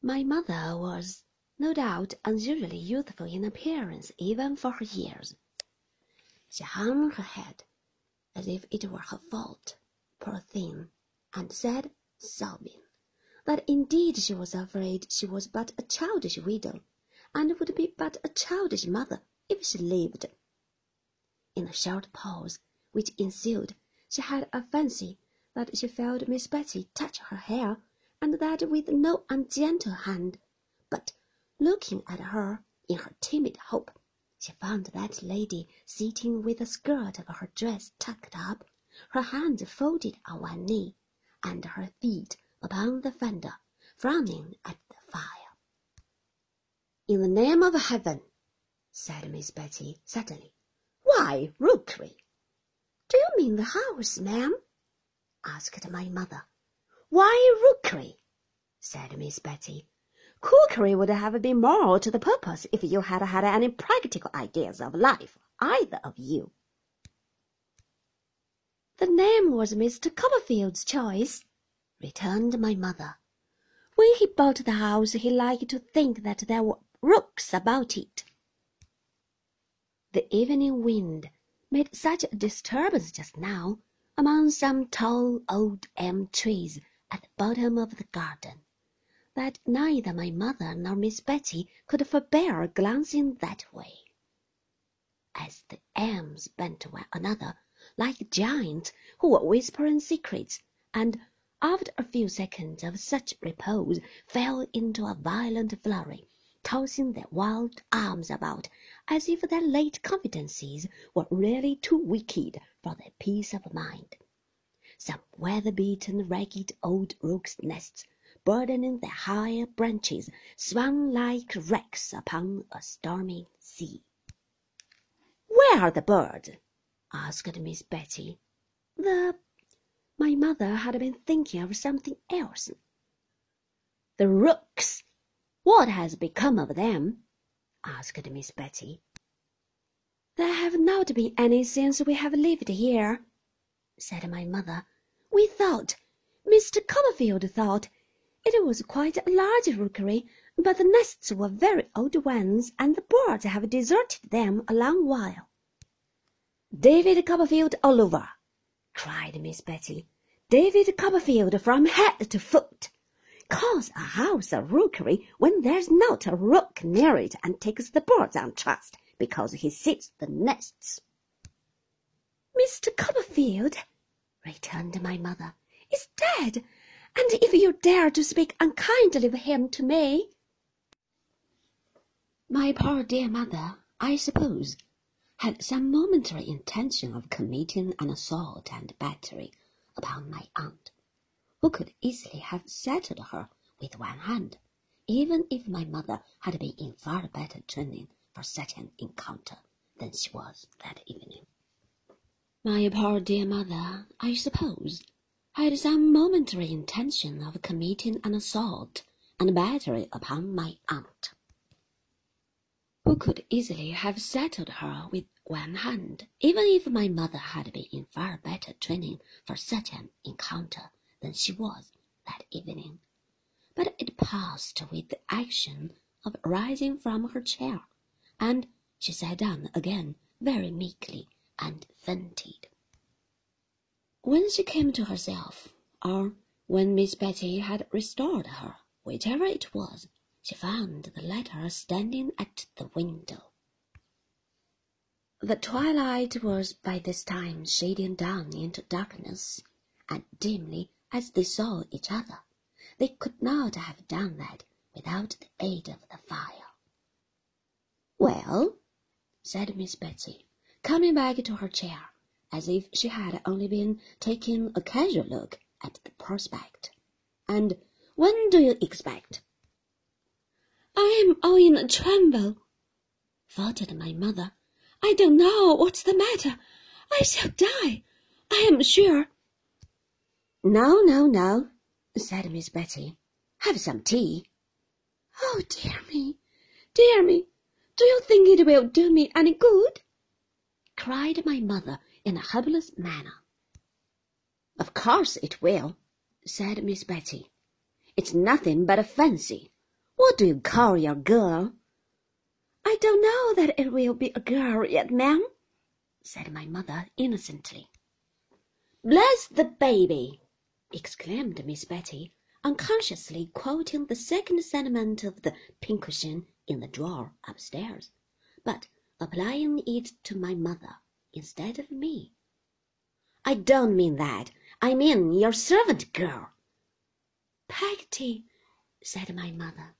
My mother was, no doubt, unusually youthful in appearance even for her years. She hung her head as if it were her fault, poor thing, and said, sobbing, that indeed she was afraid she was but a childish widow, and would be but a childish mother if she lived. In the short pause which ensued, she had a fancy that she felt Miss Betsey touch her hair, and that with no ungentle hand, but looking at her in her timid hope, she found that lady sitting with the skirt of her dress tucked up, her hands folded on one knee, and her feet upon the fender, frowning at the fire. In the name of heaven, said Miss Betsey suddenly, why rookery? Do you mean the house, ma'am? asked my mother. Why rookery? said Miss Betsey. Cookery would have been more to the purpose if you had had any practical ideas of life, either of you. The name was Mr. Copperfield's choice, returned my mother. When he bought the house, he liked to think that there were rooks about it. The evening wind made such a disturbance just now among some tall old elm trees at the bottom of the garden that neither my mother nor Miss Betsey could forbear glancing that way. As the elms bent to one another like giants who were whispering secrets, and after a few seconds of such repose fell into a violent flurry, tossing their wild arms about as if their late confidences were really too wicked for their peace of mind. Some weather-beaten, ragged old rook's nests burdening their higher branches, swung like wrecks upon a stormy sea. Where are the birds? asked Miss Betsey. The my mother had been thinking of something else. The rooks. What has become of them? asked Miss Betsey. There have not been any since we have lived here, said my mother. We thought, Mr. Copperfield thought, it was quite a large rookery, but the nests were very old ones, and the birds have deserted them a long while. David Copperfield all over, cried Miss Betsey. David Copperfield from head to foot. Calls a house a rookery when there's not a rook near it and takes the birds on trust because he sees the nests. Mr. Copperfield, returned my mother, is dead and if you dare to speak unkindly of him to me. My poor dear mother, I suppose, had some momentary intention of committing an assault and battery upon my aunt, who could easily have settled her with one hand, even if my mother had been in far better training for such an encounter than she was that evening. My poor dear mother, I suppose, had some momentary intention of committing an assault and battery upon my aunt, who could easily have settled her with one hand, even if my mother had been in far better training for such an encounter than she was that evening. But it passed with the action of rising from her chair, and she sat down again very meekly and fainted. When she came to herself, or when Miss Betsey had restored her, whichever it was, she found the letter standing at the window. The twilight was by this time shading down into darkness, and dimly as they saw each other, they could not have done that without the aid of the fire. Well, said Miss Betty, coming back to her chair as if she had only been taking a casual look at the prospect. And when do you expect? I am all in a tremble, faltered my mother. I don't know what's the matter. I shall die, I am sure. No, no, no, said Miss Betsey. Have some tea. Oh, dear me, dear me, do you think it will do me any good? Cried my mother in a helpless manner. Of course it will, said Miss Betsey. It's nothing but a fancy. What do you call your girl? I don't know that it will be a girl yet, ma'am, said my mother innocently. Bless the baby! exclaimed Miss Betsey, unconsciously quoting the second sentiment of the pincushion in the drawer upstairs, but applying it to my mother instead of me. I don't mean that. I mean your servant girl. Peggotty, said my mother.